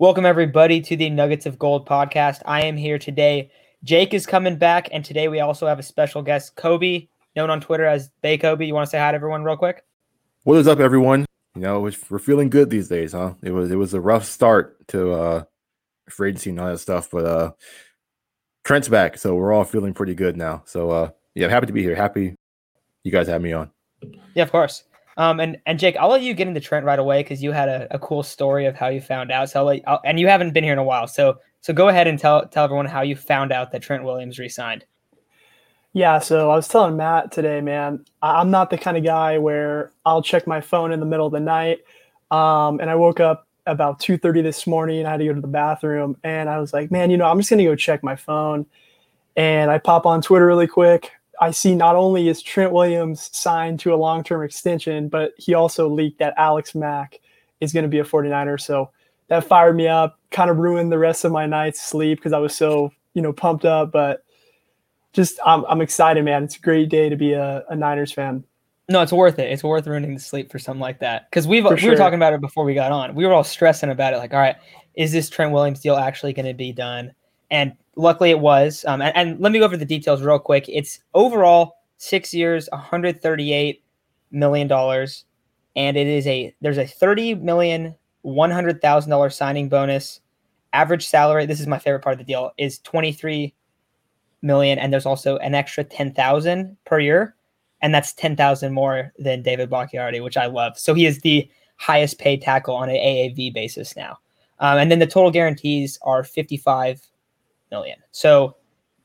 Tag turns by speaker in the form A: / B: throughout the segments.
A: Welcome, everybody, to the Nuggets of Gold podcast. I am here today. Jake is coming back, and today we also have a special guest, Kobe, known on Twitter as Bay Kobe. You want to say hi to everyone real quick?
B: What is up, everyone? You know, we're feeling good these days, huh? It was it was a rough start to uh free agency and all that stuff, but uh Trent's back, so we're all feeling pretty good now. So uh yeah, I'm happy to be here. Happy you guys have me on.
A: Yeah, of course. Um, and and Jake, I'll let you get into Trent right away because you had a, a cool story of how you found out. So I'll let, I'll, and you haven't been here in a while, so so go ahead and tell tell everyone how you found out that Trent Williams resigned.
C: Yeah, so I was telling Matt today, man, I'm not the kind of guy where I'll check my phone in the middle of the night. Um, and I woke up about 2:30 this morning. And I had to go to the bathroom, and I was like, man, you know, I'm just gonna go check my phone. And I pop on Twitter really quick. I see not only is Trent Williams signed to a long-term extension, but he also leaked that Alex Mack is going to be a 49er. So that fired me up, kind of ruined the rest of my night's sleep because I was so, you know, pumped up. But just I'm, I'm excited, man. It's a great day to be a, a Niners fan.
A: No, it's worth it. It's worth ruining the sleep for something like that. Because we've we were talking about it before we got on. We were all stressing about it, like, all right, is this Trent Williams deal actually going to be done? And luckily it was. Um, and, and, let me go over the details real quick. It's overall six years, 138 million dollars, and it is a there's a 30 million one hundred thousand dollar signing bonus. Average salary, this is my favorite part of the deal, is 23 million, and there's also an extra 10,000 per year, and that's 10,000 more than David Bakhtiari, which I love. So he is the highest paid tackle on an AAV basis now. Um, and then the total guarantees are 55 million. So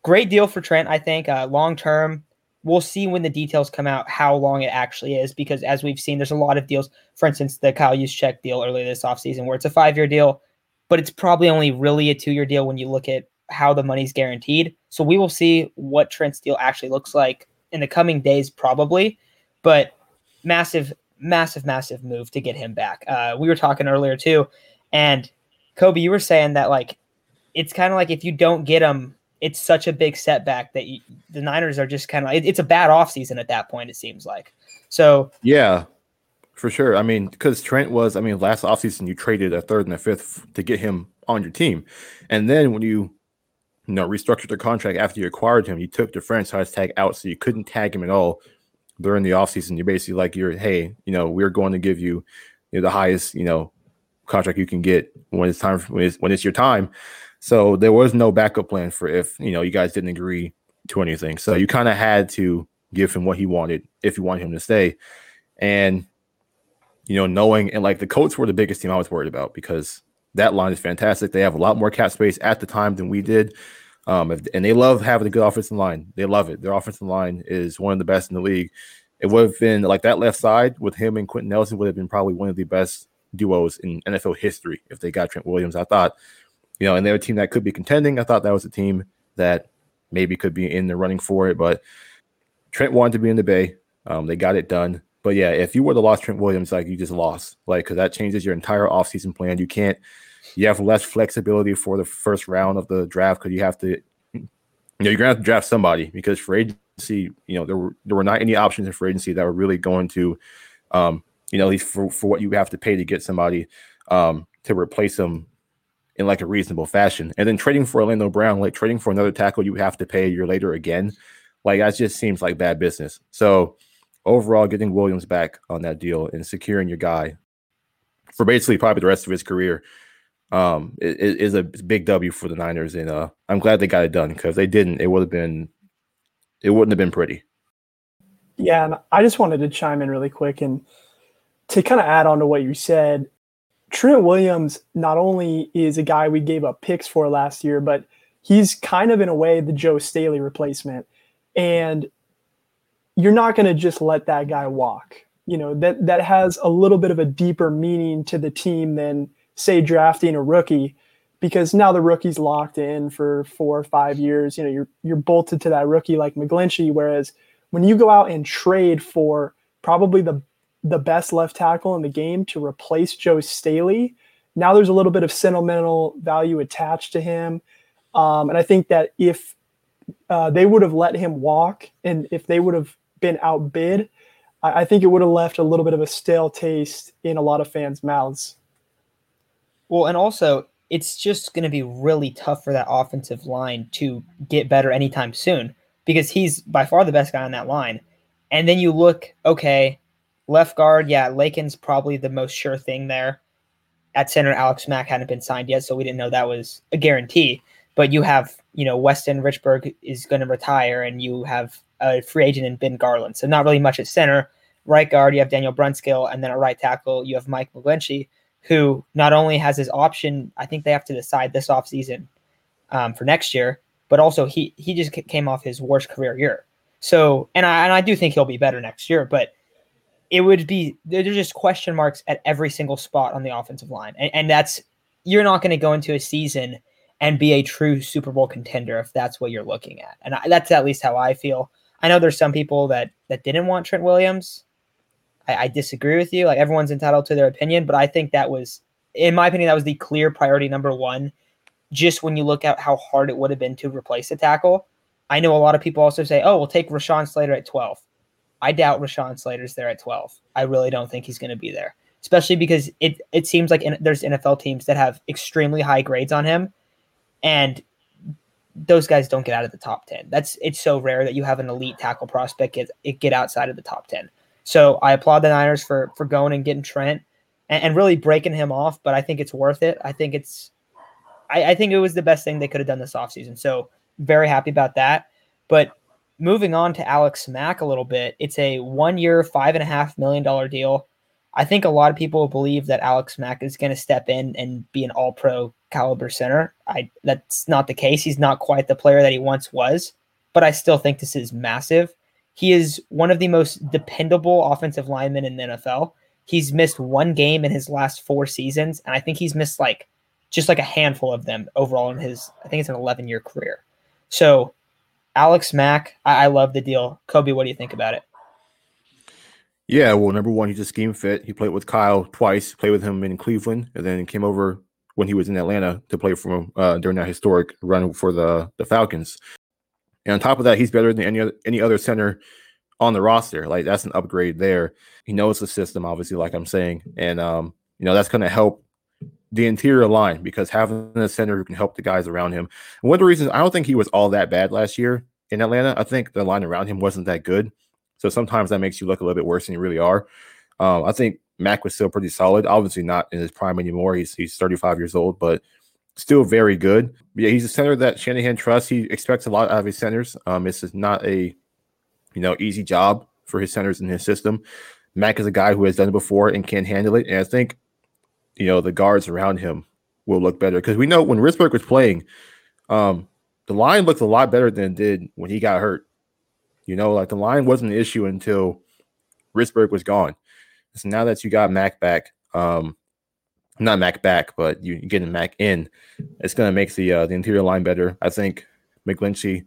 A: great deal for Trent, I think. Uh, long term, we'll see when the details come out how long it actually is because as we've seen, there's a lot of deals. For instance, the Kyle Juszczyk deal earlier this offseason where it's a five year deal, but it's probably only really a two year deal when you look at how the money's guaranteed. So we will see what Trent's deal actually looks like in the coming days, probably. But massive, massive, massive move to get him back. Uh, we were talking earlier too, and Kobe, you were saying that like it's kind of like if you don't get him, it's such a big setback that you, the Niners are just kind of it, it's a bad offseason at that point. It seems like so.
B: Yeah, for sure. I mean, because Trent was, I mean, last offseason you traded a third and a fifth to get him on your team, and then when you you know restructured the contract after you acquired him, you took the franchise tag out, so you couldn't tag him at all during the offseason. You're basically like you're, hey, you know, we're going to give you, you know, the highest, you know, contract you can get when it's time when it's, when it's your time. So there was no backup plan for if you know you guys didn't agree to anything. So you kind of had to give him what he wanted if you want him to stay. And you know, knowing and like the Colts were the biggest team I was worried about because that line is fantastic. They have a lot more cap space at the time than we did. Um, and they love having a good offensive line. They love it. Their offensive line is one of the best in the league. It would have been like that left side with him and Quenton Nelson would have been probably one of the best duos in NFL history if they got Trent Williams. I thought you know, and they're a team that could be contending. I thought that was a team that maybe could be in the running for it, but Trent wanted to be in the Bay. Um, they got it done. But yeah, if you were have lost Trent Williams, like you just lost, like because that changes your entire offseason plan. You can't, you have less flexibility for the first round of the draft because you have to, you know, you're gonna have to draft somebody because for agency, you know, there were there were not any options in free agency that were really going to, um, you know, at least for, for what you have to pay to get somebody um, to replace them in like a reasonable fashion. And then trading for Orlando Brown, like trading for another tackle you have to pay a year later again, like that just seems like bad business. So overall, getting Williams back on that deal and securing your guy for basically probably the rest of his career um is, a big W for the Niners. And uh I'm glad they got it done because they didn't, it would have been it wouldn't have been pretty.
C: Yeah, and I just wanted to chime in really quick and to kind of add on to what you said, Trent Williams not only is a guy we gave up picks for last year, but he's kind of in a way the Joe Staley replacement. And you're not going to just let that guy walk. You know, that that has a little bit of a deeper meaning to the team than say drafting a rookie because now the rookie's locked in for 4 or 5 years. You know, you're you're bolted to that rookie like McGlinchey whereas when you go out and trade for probably the the best left tackle in the game to replace Joe Staley. Now there's a little bit of sentimental value attached to him. Um, and I think that if uh, they would have let him walk and if they would have been outbid, I, I think it would have left a little bit of a stale taste in a lot of fans' mouths.
A: Well, and also it's just going to be really tough for that offensive line to get better anytime soon because he's by far the best guy on that line. And then you look, okay, left guard, yeah, Laken's probably the most sure thing there. At center, Alex Mack hadn't been signed yet, so we didn't know that was a guarantee. But you have, you know, Weston Richburg is going to retire, and you have a free agent in Ben Garland. So not really much at center. Right guard, you have Daniel Brunskill, and then at right tackle, you have Mike McGlinchey, who not only has his option, I think they have to decide this offseason um, for next year, but also he he just came off his worst career year. So, and I and I do think he'll be better next year, but it would be there's just question marks at every single spot on the offensive line, and, and that's you're not going to go into a season and be a true Super Bowl contender if that's what you're looking at, and I, that's at least how I feel. I know there's some people that that didn't want Trent Williams. I, I disagree with you. Like everyone's entitled to their opinion, but I think that was, in my opinion, that was the clear priority number one just when you look at how hard it would have been to replace a tackle. I know a lot of people also say, oh, we'll take Rashawn Slater at 12. I doubt Rashawn Slater's there at 12. I really don't think he's going to be there, especially because it, it seems like in, there's NFL teams that have extremely high grades on him, and those guys don't get out of the top 10. That's it's so rare that you have an elite tackle prospect get it get outside of the top 10. So I applaud the Niners for for going and getting Trent and, and really breaking him off, but I think it's worth it. I think it's I, I think it was the best thing they could have done this offseason. So very happy about that. But moving on to Alex Mack a little bit, it's a one year, five and a half million dollar deal. I think a lot of people believe that Alex Mack is going to step in and be an all pro caliber center. I that's not the case. He's not quite the player that he once was, but I still think this is massive. He is one of the most dependable offensive linemen in the NFL. He's missed one game in his last four seasons, and I think he's missed like just like a handful of them overall in his, I think it's an 11 year career. So, Alex Mack, I, I love the deal. Kobe, what do you think about it?
B: Yeah, well, number one, he's a scheme fit. He played with Kyle twice, played with him in Cleveland, and then came over when he was in Atlanta to play for him uh, during that historic run for the the Falcons. And on top of that, he's better than any other any other center on the roster. Like that's an upgrade there. He knows the system, obviously, like I'm saying, and um, you know that's going to help the interior line because having a center who can help the guys around him. One of the reasons I don't think he was all that bad last year in Atlanta. I think the line around him wasn't that good. So sometimes that makes you look a little bit worse than you really are. Um, I think Mack was still pretty solid. Obviously not in his prime anymore. He's he's 35 years old, but still very good. Yeah, he's a center that Shanahan trusts. He expects a lot out of his centers. Um, this is not a you know easy job for his centers in his system. Mack is a guy who has done it before and can handle it. And I think you know the guards around him will look better because we know when Richburg was playing, um, the line looked a lot better than it did when he got hurt. You know, like the line wasn't an issue until Richburg was gone. So now that you got Mack back, um, not Mack back, but you, getting Mack in, it's going to make the uh, the interior line better. I think McGlinchey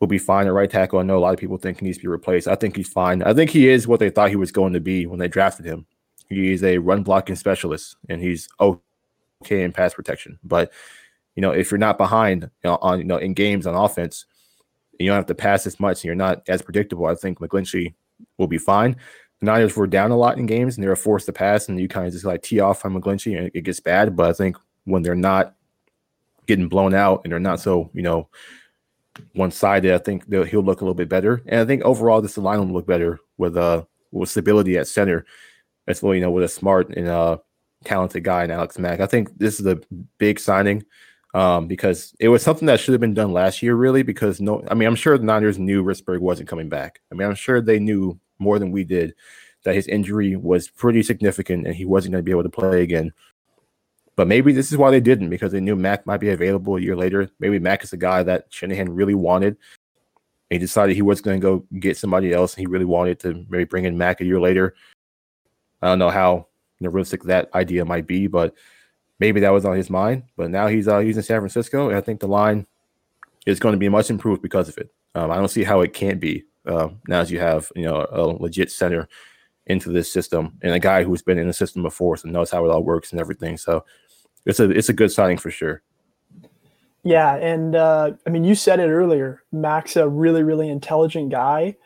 B: will be fine at right tackle. I know a lot of people think he needs to be replaced. I think he's fine. I think he is what they thought he was going to be when they drafted him. He's a run blocking specialist, and he's okay in pass protection. But you know, if you're not behind you know, on you know in games on offense, you don't have to pass as much, and you're not as predictable. I think McGlinchey will be fine. The Niners were down a lot in games, and they were forced to pass, and you kind of just like tee off on McGlinchey, and it gets bad. But I think when they're not getting blown out and they're not so you know one sided, I think he'll look a little bit better. And I think overall, this line will look better with uh with stability at center as well, you know, with a smart and uh, talented guy in Alex Mack. I think this is a big signing um, because it was something that should have been done last year, really. Because no, I mean, I'm sure the Niners knew Richburg wasn't coming back. I mean, I'm sure they knew more than we did that his injury was pretty significant and he wasn't going to be able to play again. But maybe this is why they didn't because they knew Mack might be available a year later. Maybe Mack is a guy that Shanahan really wanted. He decided he was going to go get somebody else. And he really wanted to maybe bring in Mack a year later. I don't know how realistic that idea might be, but maybe that was on his mind. But now he's uh, he's in San Francisco, and I think the line is going to be much improved because of it. Um, I don't see how it can't be uh, now as you have you know a legit center into this system and a guy who's been in the system before, so knows how it all works and everything. So it's a it's a good signing for sure.
C: Yeah, and uh, I mean, you said it earlier. Mack's a really, really intelligent guy.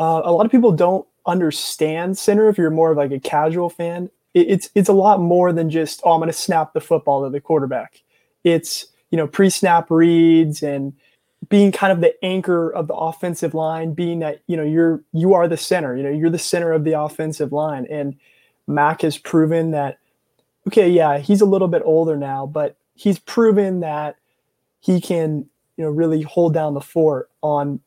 C: Uh, a lot of people don't understand center if you're more of like a casual fan it's it's a lot more than just oh i'm going to snap the football to the quarterback It's, you know, pre snap reads and being kind of the anchor of the offensive line, being that, you know, you're, you are the center, you know, you're the center of the offensive line. And Mack has proven that, okay, yeah, he's a little bit older now, but he's proven that he can, you know, really hold down the fort on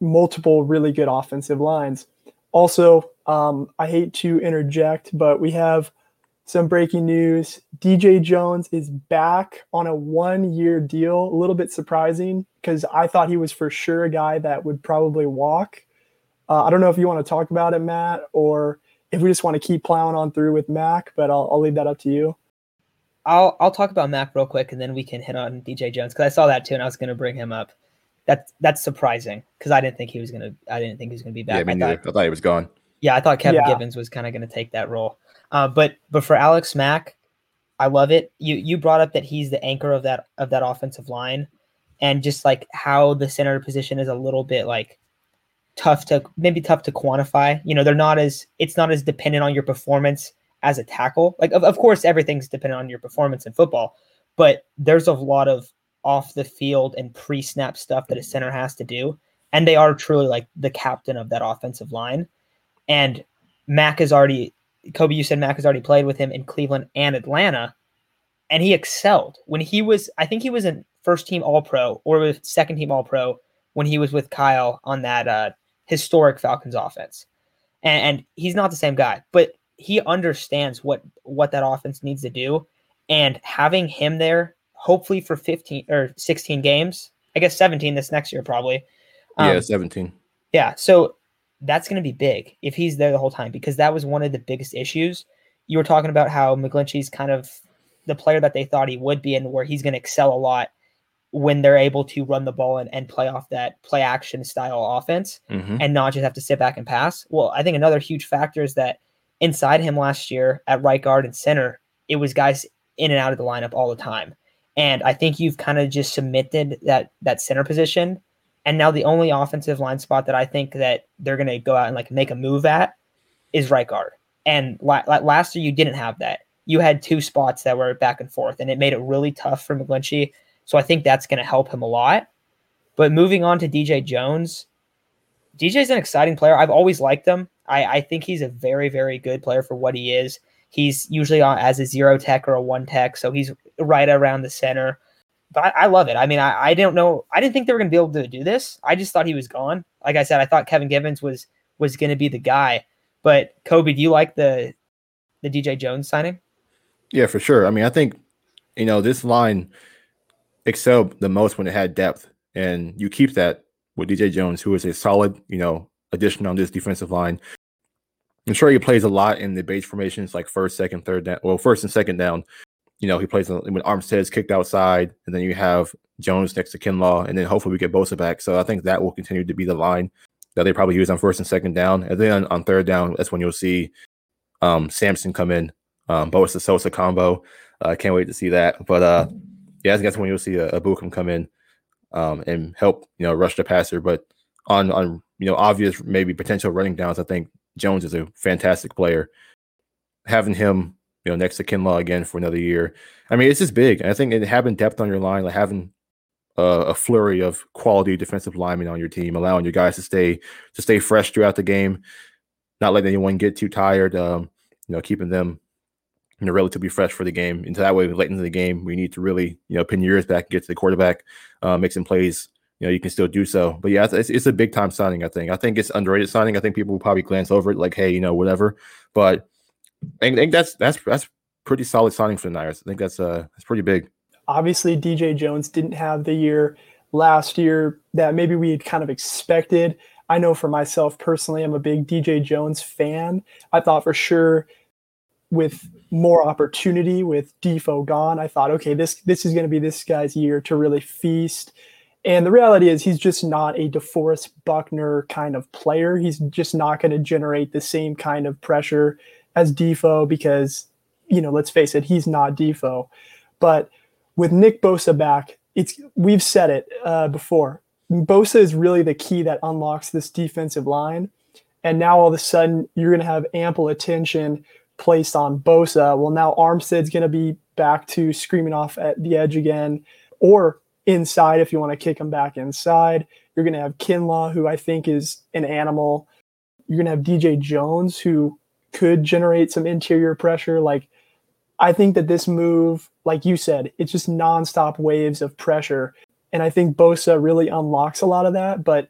C: multiple really good offensive lines. Also, um, I hate to interject, but we have some breaking news. DJ Jones is back on a one year deal. A little bit surprising because I thought he was for sure a guy that would probably walk. Uh, I don't know if you want to talk about it, Matt, or if we just want to keep plowing on through with Mack, but I'll, I'll leave that up to you.
A: I'll I'll talk about Mack real quick, and then we can hit on DJ Jones because I saw that too, and I was going to bring him up. That's that's surprising because I didn't think he was gonna. I didn't think he was gonna be back.
B: Yeah, me
A: I
B: neither.
A: thought,
B: I thought he was gone.
A: Yeah, I thought Kevin
C: Yeah.
A: Givens was kind of going to take that role. Uh, but but for Alex Mack, I love it. You you brought up that he's the anchor of that of that offensive line, and just like how the center position is a little bit like tough to maybe tough to quantify. You know, they're not as it's not as dependent on your performance as a tackle. Like of, of course everything's dependent on your performance in football, but there's a lot of off the field and pre-snap stuff that a center has to do. And they are truly like the captain of that offensive line. And Mack has already Kobe, you said Mack has already played with him in Cleveland and Atlanta, and he excelled when he was. I think he was in first team All Pro or second team All Pro when he was with Kyle on that uh, historic Falcons offense, and, and he's not the same guy, but he understands what what that offense needs to do, and having him there, hopefully for fifteen or sixteen games, I guess seventeen this next year probably.
B: yeah,
A: Um,
B: 17.
A: yeah, so that's going to be big if he's there the whole time because that was one of the biggest issues. You were talking about how McGlinchey's kind of the player that they thought he would be and where he's going to excel a lot when they're able to run the ball and, and play off that play action style offense
B: hmm
A: and not just have to sit back and pass. Well, I think another huge factor is that inside him last year at right guard and center, it was guys in and out of the lineup all the time. And I think you've kind of just cemented that that center position. And now the only offensive line spot that I think that they're going to go out and like make a move at is right guard. And la- la- last year you didn't have that. You had two spots that were back and forth, and it made it really tough for McGlinchey. So I think that's going to help him a lot. But moving on to DJ Jones, DJ's an exciting player. I've always liked him. I, I think he's a very, very good player for what he is. He's usually on as a zero tech or a one tech, so he's right around the center. But I, I love it. I mean, I, I don't know. I didn't think they were going to be able to do this. I just thought he was gone. Like I said, I thought Kevin Givens was was going to be the guy. But Kobe, do you like the the DJ Jones signing?
B: Yeah, for sure. I mean, I think you know this line excelled the most when it had depth, and you keep that with DJ Jones, who is a solid, you know, addition on this defensive line. I'm sure he plays a lot in the base formations, like first, second, third down. Well, first and second down. You know, he plays when Armstead is kicked outside, and then you have Jones next to Kinlaw, and then hopefully we get Bosa back. So I think that will continue to be the line that they probably use on first and second down, and then on third down, that's when you'll see um, Samson come in, um, Bosa Sosa combo. I uh, can't wait to see that. But uh, yeah, I think that's when you'll see a, a come in um, and help you know rush the passer. But on on you know obvious maybe potential running downs, I think Jones is a fantastic player. Having him you know next to Kinlaw again for another year, I mean it's just big. I think it, having depth on your line, like having a flurry of quality defensive linemen on your team, allowing your guys to stay to stay fresh throughout the game, not letting anyone get too tired. Um, you know, keeping them you know relatively fresh for the game. And so that way, late into the game, we need to really you know pin your ears back and get to the quarterback, uh, make some plays. You know, you can still do so. But yeah, it's, it's a big time signing. I think. I think it's underrated signing. I think people will probably glance over it like, hey, you know, whatever. But I think that's that's that's pretty solid signing for the Niners. I think that's uh that's pretty big.
C: Obviously, DJ Jones didn't have the year last year that maybe we had kind of expected. I know for myself personally, I'm a big DJ Jones fan. I thought for sure with more opportunity with Defo gone, I thought, okay, this this is going to be this guy's year to really feast. And the reality is, he's just not a DeForest Buckner kind of player. He's just not going to generate the same kind of pressure as Defo because, you know, let's face it, he's not Defo. But with Nick Bosa back, it's we've said it uh, before. Bosa is really the key that unlocks this defensive line. And now all of a sudden, you're going to have ample attention placed on Bosa. Well, now Armstead's going to be back to screaming off at the edge again, or inside if you want to kick him back inside. You're going to have Kinlaw, who I think is an animal. You're going to have DJ Jones, who could generate some interior pressure. Like, I think that this move, like you said, it's just nonstop waves of pressure. And I think Bosa really unlocks a lot of that. But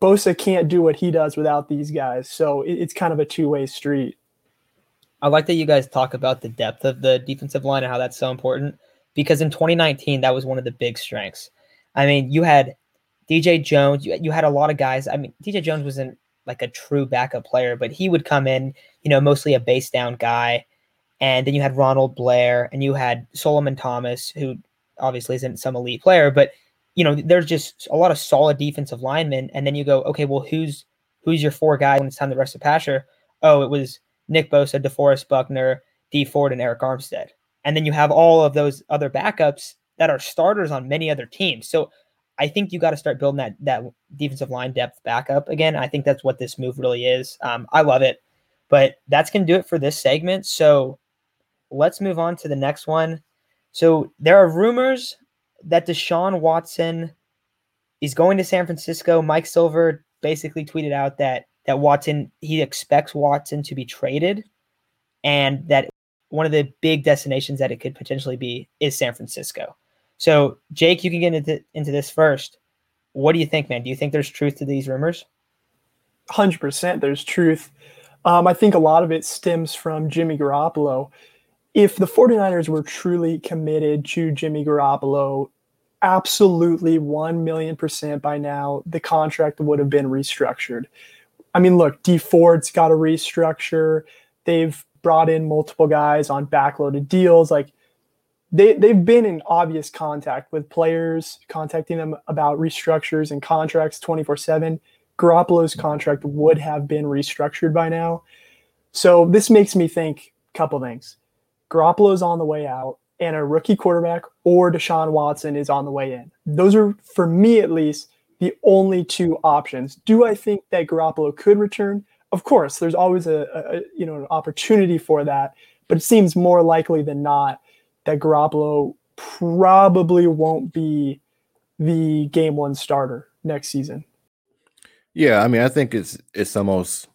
C: Bosa can't do what he does without these guys. So it's kind of a two way street.
A: I like that you guys talk about the depth of the defensive line and how that's so important because in 2019 that was one of the big strengths. I mean, you had DJ Jones, you, you had a lot of guys. I mean, DJ Jones wasn't like a true backup player, but he would come in, you know, mostly a base down guy. And then you had Ronald Blair and you had Solomon Thomas, who obviously isn't some elite player, but you know, there's just a lot of solid defensive linemen. And then you go, okay, well, who's who's your four guys when it's time to rest the passer? Oh, it was Nick Bosa, DeForest Buckner, Dee Ford, and Arik Armstead. And then you have all of those other backups that are starters on many other teams. So I think you got to start building that that defensive line depth back up again. I think that's what this move really is. Um, I love it, but that's gonna do it for this segment. So let's move on to the next one. So there are rumors that Deshaun Watson is going to San Francisco. Mike Silver basically tweeted out that that Watson he expects Watson to be traded, and that one of the big destinations that it could potentially be is San Francisco. So, Jake, you can get into, into this first. What do you think, man? Do you think there's truth to these rumors?
C: 100% there's truth. Um, I think a lot of it stems from Jimmy Garoppolo. If the 49ers were truly committed to Jimmy Garoppolo, absolutely 1 million percent by now, the contract would have been restructured. I mean, look, Dee Ford's got a restructure. They've brought in multiple guys on backloaded deals. Like they, they've been in obvious contact with players, contacting them about restructures and contracts 24 7. Garoppolo's mm-hmm. contract would have been restructured by now. So this makes me think a couple things. Garoppolo's on the way out, and a rookie quarterback or Deshaun Watson is on the way in. Those are, for me at least, the only two options. Do I think that Garoppolo could return? Of course, there's always a, a you know an opportunity for that, but it seems more likely than not that Garoppolo probably won't be the game one starter next season.
B: Yeah, I mean, I think it's it's almost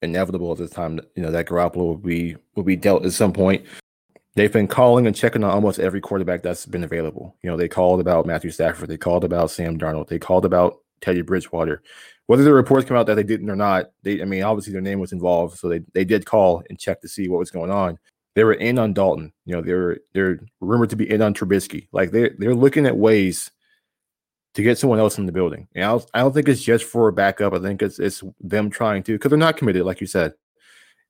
B: inevitable at this time that you know that Garoppolo will be will be dealt at some point. They've been calling and checking on almost every quarterback that's been available. You know, they called about Matthew Stafford, they called about Sam Darnold, they called about Teddy Bridgewater. Whether the reports come out that they didn't or not, they I mean, obviously their name was involved, so they they did call and check to see what was going on. They were in on Dalton. You know, they're they're rumored to be in on Trubisky. Like they're they're looking at ways to get someone else in the building. And I don't, I don't think it's just for a backup. I think it's it's them trying to because they're not committed, like you said.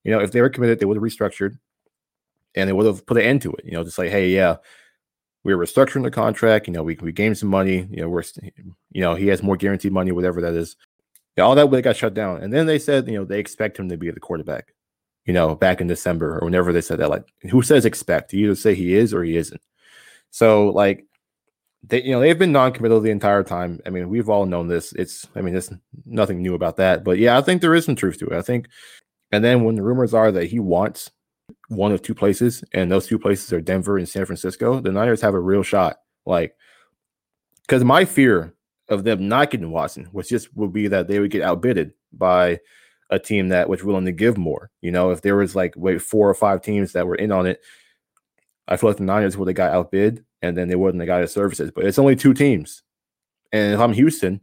B: You know, if they were committed, they would have restructured and they would have put an end to it. You know, just like, hey, yeah, we are restructuring the contract. You know, we we gained some money. You know, we're you know he has more guaranteed money, whatever that is. Yeah, all that way got shut down, and then they said you know they expect him to be the quarterback you know, back in December or whenever they said that. Like, who says expect? You either say he is or he isn't. So, like, they, you know, they've been non-committal the entire time. I mean, we've all known this. It's, I mean, there's nothing new about that. But yeah, I think there is some truth to it. I think, and then when the rumors are that he wants one of two places, and those two places are Denver and San Francisco, the Niners have a real shot. Like, because my fear of them not getting Watson was just would be that they would get outbidded by a team that was willing to give more. You know, if there was like wait four or five teams that were in on it, I feel like the Niners would have got outbid and then they wouldn't have got his services. But it's only two teams. And if I'm Houston,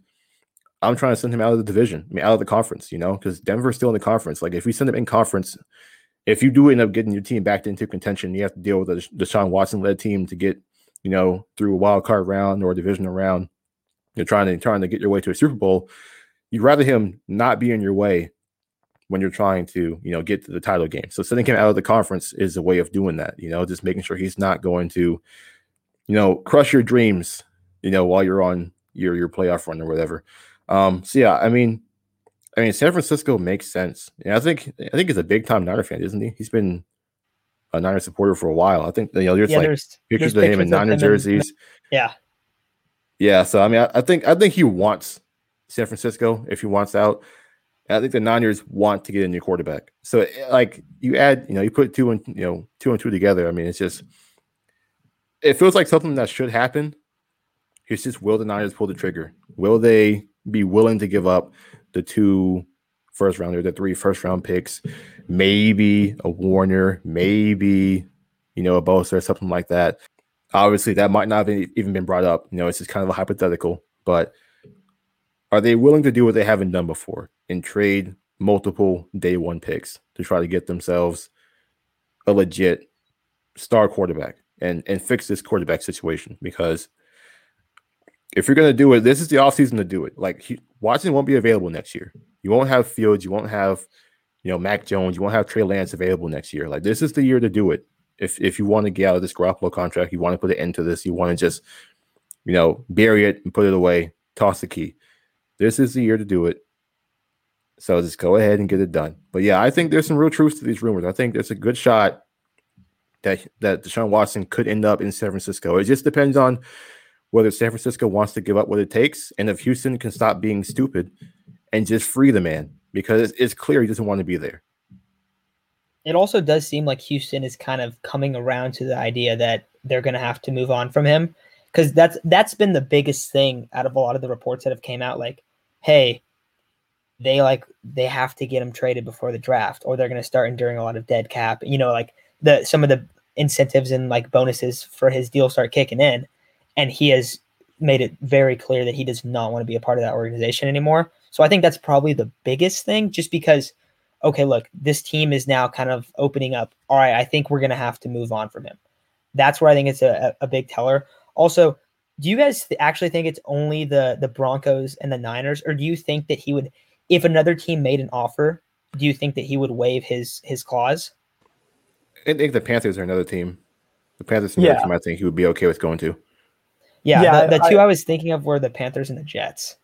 B: I'm trying to send him out of the division, I mean out of the conference, you know, because Denver's still in the conference. Like if we send him in conference, if you do end up getting your team back into contention, you have to deal with the Deshaun Watson led team to get, you know, through a wild card round or a divisional round. You're trying to trying to get your way to a Super Bowl. You'd rather him not be in your way when you're trying to, you know, get to the title game. So sending him out of the conference is a way of doing that, you know, just making sure he's not going to, you know, crush your dreams, you know, while you're on your your playoff run or whatever. Um, so yeah, I mean, I mean, San Francisco makes sense. Yeah, I think I think he's a big time Niner fan, isn't he? He's been a Niner supporter for a while. I think you know there's yeah, like there's, pictures there's of him in Niner jerseys.
A: yeah,
B: yeah. So I mean, I, I, think I think he wants San Francisco if he wants out. I think the Niners want to get a new quarterback. So eh, like you add, you know, you put two and you know two and two together. I mean, it's just it feels like something that should happen. It's just will the Niners pull the trigger? Will they be willing to give up the two first rounder, or the three first round picks, maybe a Warner, maybe you know a Bosa or something like that. Obviously, that might not have even been brought up. You know, it's just kind of a hypothetical. But are they willing to do what they haven't done before and trade multiple day one picks to try to get themselves a legit star quarterback and and fix this quarterback situation? Because if you're going to do it, this is the offseason to do it. Like he, Watson won't be available next year. You won't have Fields. You won't have, you know, Mac Jones. You won't have Trey Lance available next year. Like this is the year to do it. If if you want to get out of this Garoppolo contract, you want to put an end to this. You want to just, you know, bury it and put it away. Toss the key. This is the year to do it. So just go ahead and get it done. But yeah, I think there's some real truth to these rumors. I think there's a good shot that that Deshaun Watson could end up in San Francisco. It just depends on whether San Francisco wants to give up what it takes, and if Houston can stop being stupid and just free the man because it's clear he doesn't want to be there.
A: It also does seem like Houston is kind of coming around to the idea that they're going to have to move on from him because that's that's been the biggest thing out of a lot of the reports that have came out. Like, hey, they like they have to get him traded before the draft, or they're going to start enduring a lot of dead cap. You know, like the some of the incentives and like bonuses for his deal start kicking in and he has made it very clear that he does not want to be a part of that organization anymore. So I think that's probably the biggest thing, just because, okay, look, this team is now kind of opening up. All right, I think we're going to have to move on from him. That's where I think it's a, a big teller. Also, do you guys th- actually think it's only the the Broncos and the Niners, or do you think that he would, if another team made an offer, do you think that he would waive his his clause?
B: I think the Panthers are another team. The Panthers are another yeah. team I think he would be okay with going to.
A: Yeah, yeah the, the two I, I was thinking of were the Panthers and the Jets.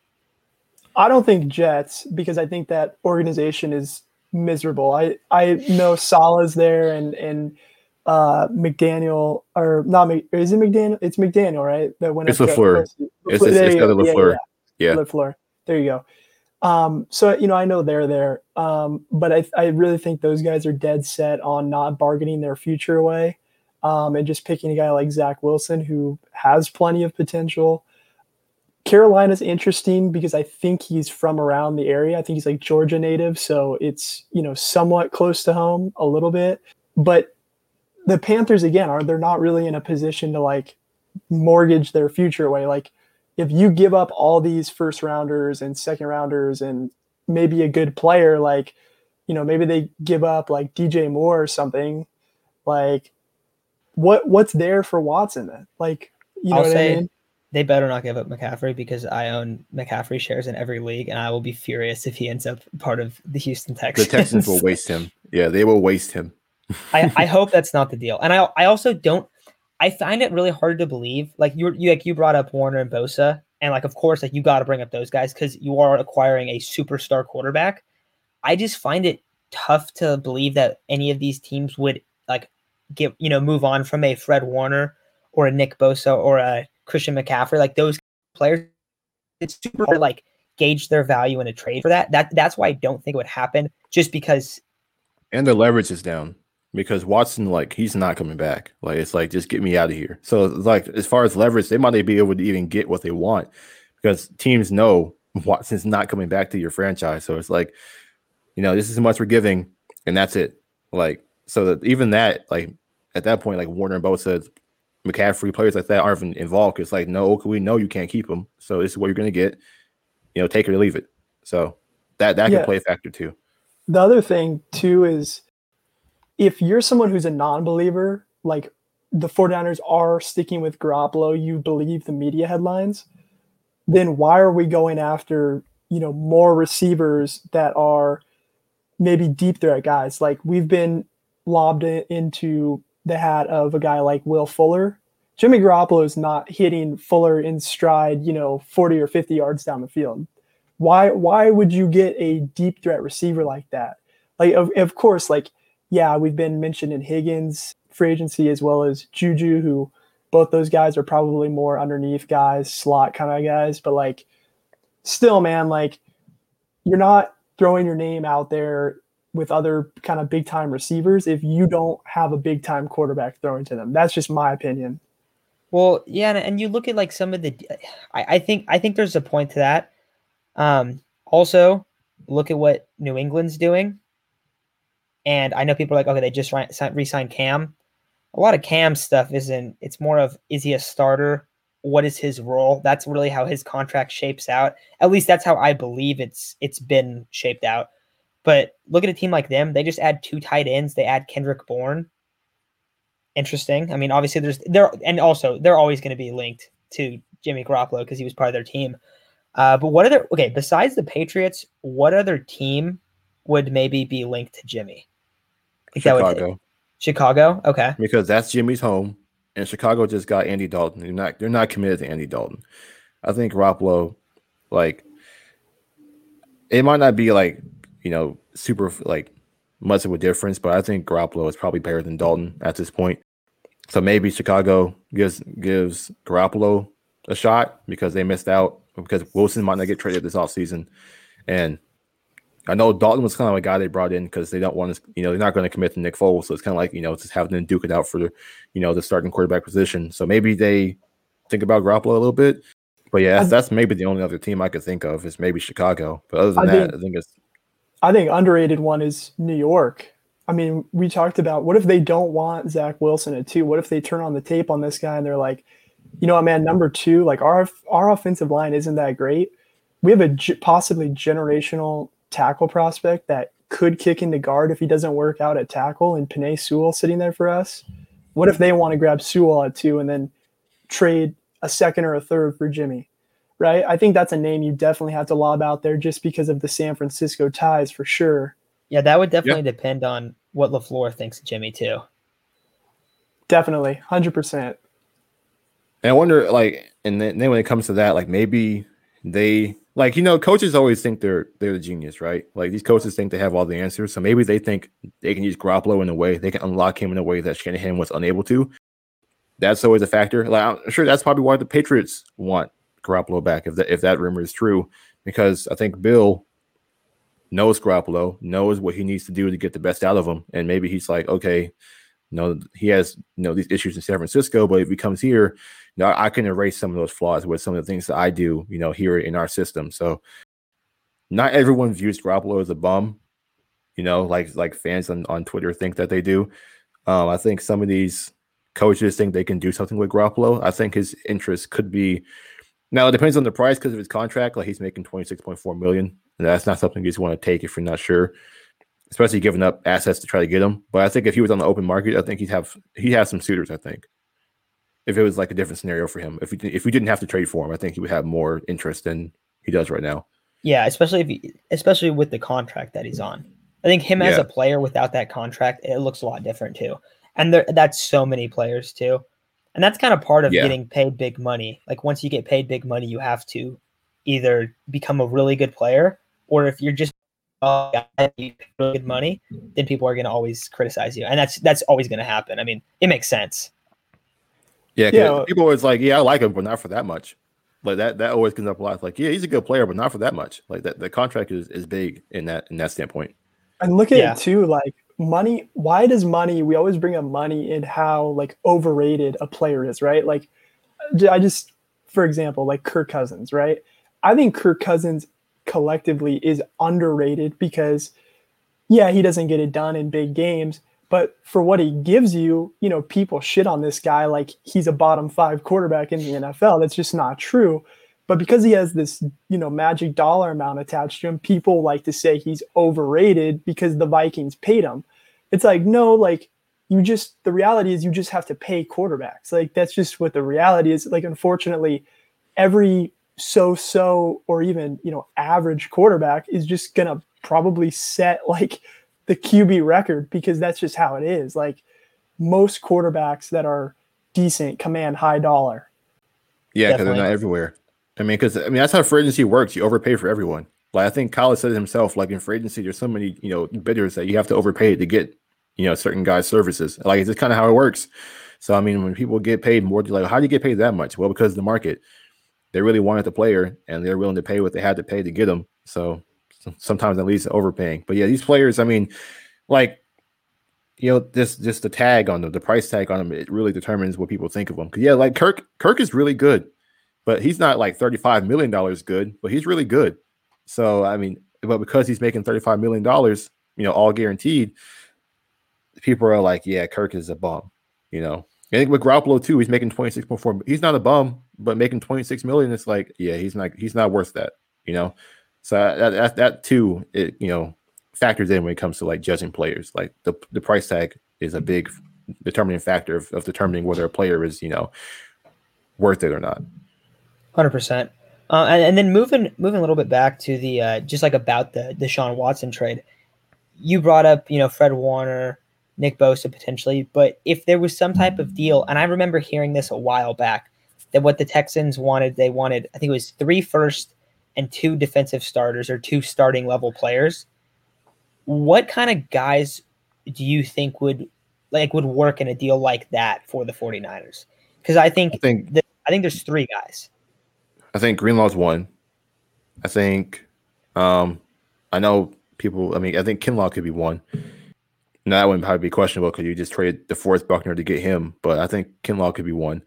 C: I don't think Jets because I think that organization is miserable. I I know Salah's there and and uh McDaniel or not is it McDaniel? It's McDaniel, right?
B: That went. It's Lafleur. It's, it's, it's got Lafleur. Yeah, yeah.
C: yeah. Lafleur. There you go. Um, so you know, I know they're there, um, but I I really think those guys are dead set on not bargaining their future away um, and just picking a guy like Zach Wilson who has plenty of potential. Carolina's interesting because I think he's from around the area. I think he's like Georgia native, so it's you know somewhat close to home a little bit. But the Panthers again are they're not really in a position to like mortgage their future away. Like if you give up all these first rounders and second rounders and maybe a good player, like you know maybe they give up like DJ Moore or something, like what what's there for Watson then? Like, you know I'll say I mean?
A: they better not give up McCaffrey because I own McCaffrey shares in every league, and I will be furious if he ends up part of the Houston Texans.
B: The Texans will waste him. Yeah, they will waste him.
A: I, I hope that's not the deal, and I I also don't. I find it really hard to believe. Like you, you like you brought up Warner and Bosa, and like of course, like you got to bring up those guys because you are acquiring a superstar quarterback. I just find it tough to believe that any of these teams would like get you know move on from a Fred Warner or a Nick Bosa or a Christian McCaffrey, like those players, it's super hard to like gauge their value in a trade for that. That that's why I don't think it would happen. Just because.
B: And the leverage is down because Watson, like, he's not coming back. Like, it's like just get me out of here. So, like, as far as leverage, they might not be able to even get what they want because teams know Watson's not coming back to your franchise. So it's like, you know, this is how much we're giving, and that's it. Like, so that even that, like, at that point, like Warner and Bosa, McCaffrey, players like that aren't even involved. It's like, no, we know you can't keep them. So this is what you're going to get. You know, take it or leave it. So that that yeah. can play a factor too.
C: The other thing too is if you're someone who's a non-believer, like the 49ers are sticking with Garoppolo, you believe the media headlines, then why are we going after, you know, more receivers that are maybe deep threat guys? Like we've been lobbed into the hat of a guy like Will Fuller. Jimmy Garoppolo is not hitting Fuller in stride, you know, 40 or 50 yards down the field. Why why would you get a deep threat receiver like that? Like of, of course, like, yeah, we've been mentioned in Higgins free agency as well as Juju, who both those guys are probably more underneath guys, slot kind of guys, but like still, man, like you're not throwing your name out there with other kind of big time receivers if you don't have a big time quarterback throwing to them. That's just my opinion.
A: Well, yeah, and you look at like some of the, I, I think I think there's a point to that. Um, also, look at what New England's doing, and I know people are like, okay, they just re-signed Cam. A lot of Cam stuff isn't. It's more of is he a starter? What is his role? That's really how his contract shapes out. At least that's how I believe it's it's been shaped out. But look at a team like them. They just add two tight ends. They add Kendrick Bourne interesting. I mean, obviously there's there and also they're always going to be linked to Jimmy Garoppolo because he was part of their team. Uh, but what other okay besides the Patriots, what other team would maybe be linked to Jimmy?
B: Chicago.
A: Chicago. Okay.
B: Because that's Jimmy's home, and Chicago just got Andy Dalton. They're not they're not committed to Andy Dalton. I think Garoppolo, like, it might not be like you know super like much of a difference, but I think Garoppolo is probably better than Dalton at this point. So maybe Chicago gives gives Garoppolo a shot because they missed out because Wilson might not get traded this offseason. And I know Dalton was kind of a guy they brought in because they don't want to, you know, they're not going to commit to Nick Foles. So it's kind of like, you know, just having them duke it out for you know, the starting quarterback position. So maybe they think about Garoppolo a little bit. But yeah, that's, that's maybe the only other team I could think of is maybe Chicago. But other than I that, think, I think it's
C: I think underrated one is New York. I mean, we talked about what if they don't want Zach Wilson at two? What if they turn on the tape on this guy and they're like, you know what, man, number two, like our our offensive line isn't that great. We have a possibly generational tackle prospect that could kick into guard if he doesn't work out at tackle, and Penei Sewell sitting there for us. What if they want to grab Sewell at two and then trade a second or a third for Jimmy? right? I think that's a name you definitely have to lob out there just because of the San Francisco ties for sure.
A: Yeah, that would definitely yep. depend on what LaFleur thinks of Jimmy too.
C: Definitely, hundred percent.
B: And I wonder, like, and then, then when it comes to that, like maybe they like you know coaches always think they're they're the genius right? Like these coaches think they have all the answers so maybe they think they can use Garoppolo in a way they can unlock him in a way that Shanahan was unable to. That's always a factor. Like I'm sure that's probably why the Patriots want Garoppolo back if that if that rumor is true, because I think Bill knows Garoppolo, knows what he needs to do to get the best out of him, and maybe he's like, okay, you know, he has you know these issues in San Francisco, but if he comes here, you know, I can erase some of those flaws with some of the things that I do, you know, here in our system. So not everyone views Garoppolo as a bum, you know, like like fans on, on Twitter think that they do. Um, I think some of these coaches think they can do something with Garoppolo. I think his interest could be now it depends on the price because of his contract. Like he's making twenty six point four million, and that's not something you just want to take if you're not sure. Especially giving up assets to try to get him. But I think if he was on the open market, I think he'd have he has some suitors. I think if it was like a different scenario for him, if we if we didn't have to trade for him, I think he would have more interest than he does right now.
A: Yeah, especially if he, especially with the contract that he's on. I think him yeah. as a player without that contract, it looks a lot different too. And there, that's so many players too. And that's kind of part of yeah. getting paid big money. Like once you get paid big money, you have to either become a really good player or if you're just uh, good money, then people are going to always criticize you, and that's that's always going to happen. I mean, it makes sense.
B: Yeah, yeah. People always like, yeah, I like him, but not for that much. Like that that always comes up a lot. Like, yeah, he's a good player, but not for that much. Like that the contract is is big in that in that standpoint.
C: And look at yeah. it too, like money why does money we always bring up money and how like overrated a player is right like i just for example like kirk cousins right i think kirk cousins collectively is underrated because yeah he doesn't get it done in big games but for what he gives you you know people shit on this guy like he's a bottom five quarterback in the nfl that's just not true but because he has this, you know, magic dollar amount attached to him, people like to say he's overrated because the Vikings paid him. It's like, no, like you just the reality is you just have to pay quarterbacks. Like that's just what the reality is. Like unfortunately, every so-so or even, you know, average quarterback is just gonna probably set like the QB record because that's just how it is. Like most quarterbacks that are decent command high dollar.
B: Yeah, because they're not everywhere. I mean, because I mean that's how free agency works. You overpay for everyone. Like I think Kyle said it himself. Like in free agency, there's so many you know bidders that you have to overpay to get you know certain guys' services. Like it's just kind of how it works. So I mean, when people get paid more, like how do you get paid that much? Well, because the market, they really wanted the player and they're willing to pay what they had to pay to get them. So sometimes at least overpaying. But yeah, these players, I mean, like you know, this just the tag on them, the price tag on them, it really determines what people think of them. Cause yeah, like Kirk, Kirk is really good, but he's not like $35 million good, but he's really good. So I mean, but because he's making $35 million, you know, all guaranteed, people are like, yeah, Kirk is a bum, you know. I think with Garoppolo too, he's making 26.4. He's not a bum, but making 26 million, it's like, yeah, he's not he's not worth that, you know. So that that, that too, it you know, factors in when it comes to like judging players. Like the the price tag is a big determining factor of, of determining whether a player is, you know, worth it or not.
A: Hundred uh, percent. And, and then moving moving a little bit back to the uh, just like about the the Sean Watson trade, you brought up you know Fred Warner, Nick Bosa potentially, but if there was some type of deal, and I remember hearing this a while back, that what the Texans wanted, they wanted I think it was three first and two defensive starters or two starting level players what kind of guys do you think would like would work in a deal like that for the 49ers? Because I think I think, th- I think there's three guys.
B: I think Greenlaw's one. I think um I know people I mean I think Kinlaw could be one. Now that wouldn't probably be questionable because you just traded DeForest Buckner to get him, but I think Kinlaw could be one.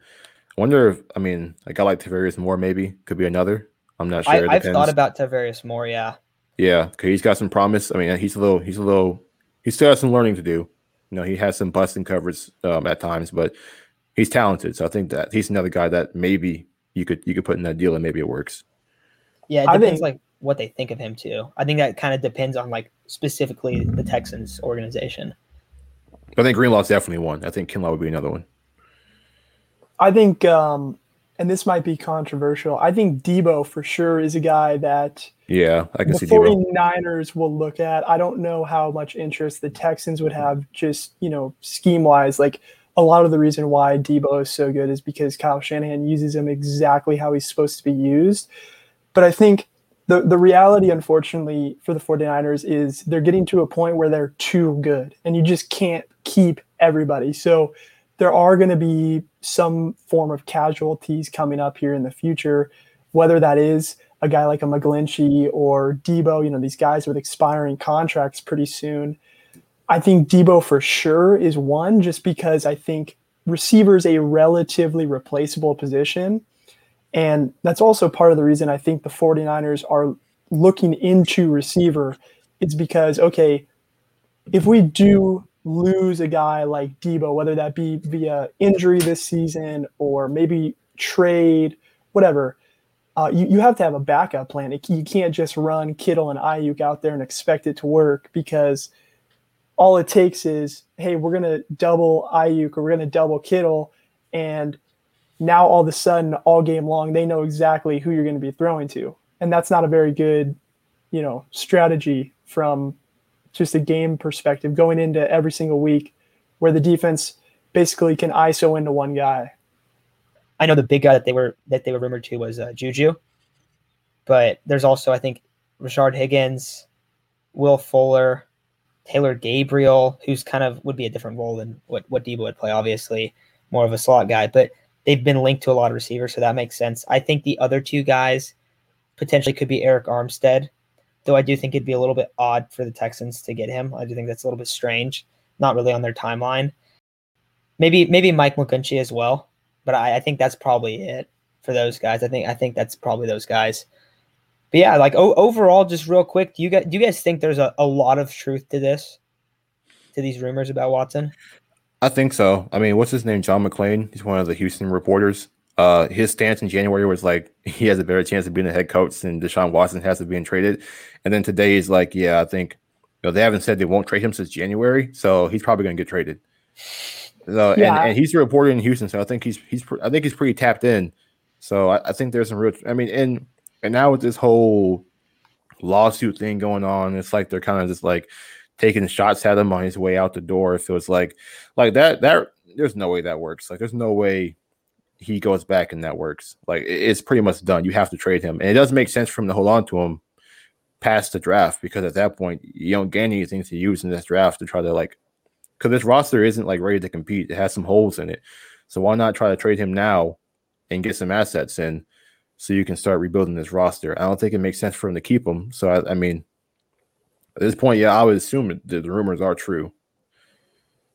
B: I wonder if I mean like I like Tarvarius Moore maybe could be another. I'm not sure.
A: I, have thought about Tarvarius Moore, yeah.
B: Yeah, because he's got some promise. I mean, he's a little, he's a little, he still has some learning to do. You know, he has some busting coverage um, at times, but he's talented. So I think that he's another guy that maybe you could you could put in that deal and maybe it works.
A: Yeah, it depends think, like what they think of him too. I think that kind of depends on like specifically the Texans organization.
B: I think Greenlaw's definitely one. I think Kinlaw would be another one.
C: I think um, and this might be controversial. I think Deebo for sure is a guy that
B: yeah, I can
C: the
B: see
C: 49ers Deebo. will look at. I don't know how much interest the Texans would have just, you know, scheme wise. Like a lot of the reason why Deebo is so good is because Kyle Shanahan uses him exactly how he's supposed to be used. But I think the, the reality, unfortunately, for the 49ers is they're getting to a point where they're too good and you just can't keep everybody. So there are going to be some form of casualties coming up here in the future, whether that is a guy like a McGlinchey or Deebo, you know, these guys with expiring contracts pretty soon. I think Deebo for sure is one just because I think receiver's a relatively replaceable position. And that's also part of the reason I think the 49ers are looking into receiver is because, okay, if we do lose a guy like Deebo, whether that be via injury this season or maybe trade, whatever. Uh, you, you have to have a backup plan. You can't just run Kittle and Aiyuk out there and expect it to work because all it takes is, hey, we're going to double Aiyuk or we're going to double Kittle. And now all of a sudden, all game long, they know exactly who you're going to be throwing to. And that's not a very good, you know, strategy from just a game perspective going into every single week where the defense basically can ISO into one guy.
A: I know the big guy that they were that they were rumored to was uh, Juju, but there's also I think Rashard Higgins, Will Fuller, Taylor Gabriel, who's kind of would be a different role than what what Deebo would play. Obviously, more of a slot guy, but they've been linked to a lot of receivers, so that makes sense. I think the other two guys potentially could be Arik Armstead though I do think it'd be a little bit odd for the Texans to get him. I do think that's a little bit strange, not really on their timeline. Maybe maybe Mike McGlinchey as well, but I, I think that's probably it for those guys. I think I think that's probably those guys. But yeah, like o- overall, just real quick, do you guys do you guys think there's a, a lot of truth to this, to these rumors about Watson?
B: I think so. I mean, what's his name? John McClain. He's one of the Houston reporters. Uh, his stance in January was like he has a better chance of being a head coach than Deshaun Watson has of being traded. And then today is like, yeah, I think you know they haven't said they won't trade him since January, so he's probably going to get traded. So yeah. and, and he's a reporter in Houston, so I think he's he's I think he's pretty tapped in. So I, I think there's some real. I mean, and and now with this whole lawsuit thing going on, it's like they're kind of just like taking shots at him on his way out the door. So it's like like that that there's no way that works. Like there's no way he goes back and that works. Like it's pretty much done. You have to trade him, and it doesn't make sense for him to hold on to him past the draft because at that point you don't gain anything to use in this draft to try to like because this roster isn't like ready to compete. It has some holes in it, so why not try to trade him now and get some assets in so you can start rebuilding this roster? I don't think it makes sense for him to keep him. So I, I mean, at this point, yeah, I would assume that the rumors are true.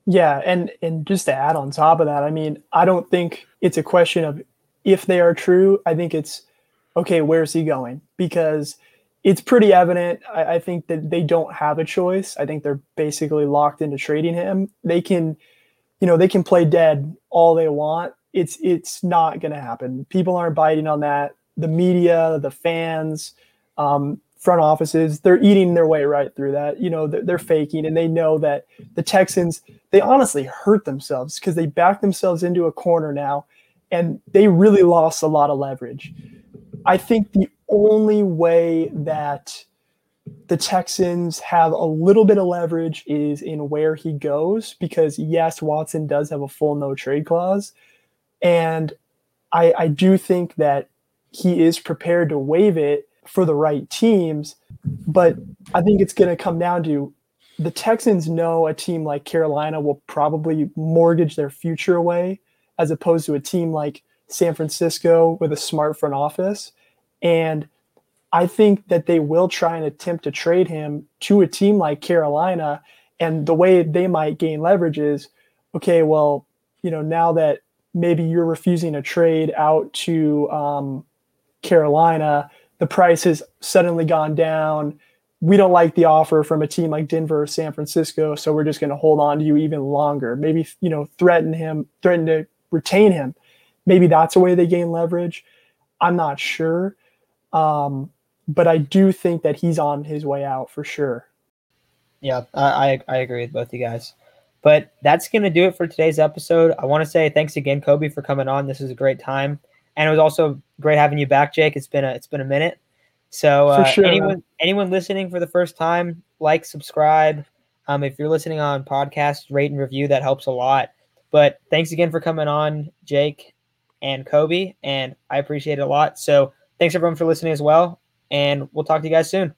C: Yeah, and and just to add on top of that, I mean, I don't think it's a question of if they are true. I think it's okay, where's he going? Because it's pretty evident. I, I, think that they don't have a choice. I think they're basically locked into trading him. They can, you know, they can play dead all they want. It's it's not going to happen. People aren't biting on that. The media, the fans, um, front offices, they're eating their way right through that. You know, they're, they're faking, and they know that the Texans. They honestly hurt themselves because they backed themselves into a corner now, and they really lost a lot of leverage. I think the only way that the Texans have a little bit of leverage is in where he goes because yes, Watson does have a full no trade clause. And I, I do think that he is prepared to waive it for the right teams. But I think it's going to come down to the Texans know a team like Carolina will probably mortgage their future away as opposed to a team like San Francisco with a smart front office. And I think that they will try and attempt to trade him to a team like Carolina. And the way they might gain leverage is okay, well, you know, now that maybe you're refusing a trade out to um, Carolina, the price has suddenly gone down. We don't like the offer from a team like Denver or San Francisco, so we're just going to hold on to you even longer. Maybe, you know, threaten him, threaten to retain him. Maybe that's a way they gain leverage. I'm not sure. Um, but I do think that he's on his way out for sure.
A: Yeah, I, I, agree with both you guys. But that's going to do it for today's episode. I want to say thanks again, Kobe, for coming on. This is a great time, and it was also great having you back, Jake. It's been a it's been a minute. So uh, sure, anyone anyone listening for the first time, like, subscribe. Um, if you're listening on podcast, rate and review. That helps a lot. But thanks again for coming on, Jake and Kobe, and I appreciate it a lot. So Thanks everyone for listening as well, and we'll talk to you guys soon.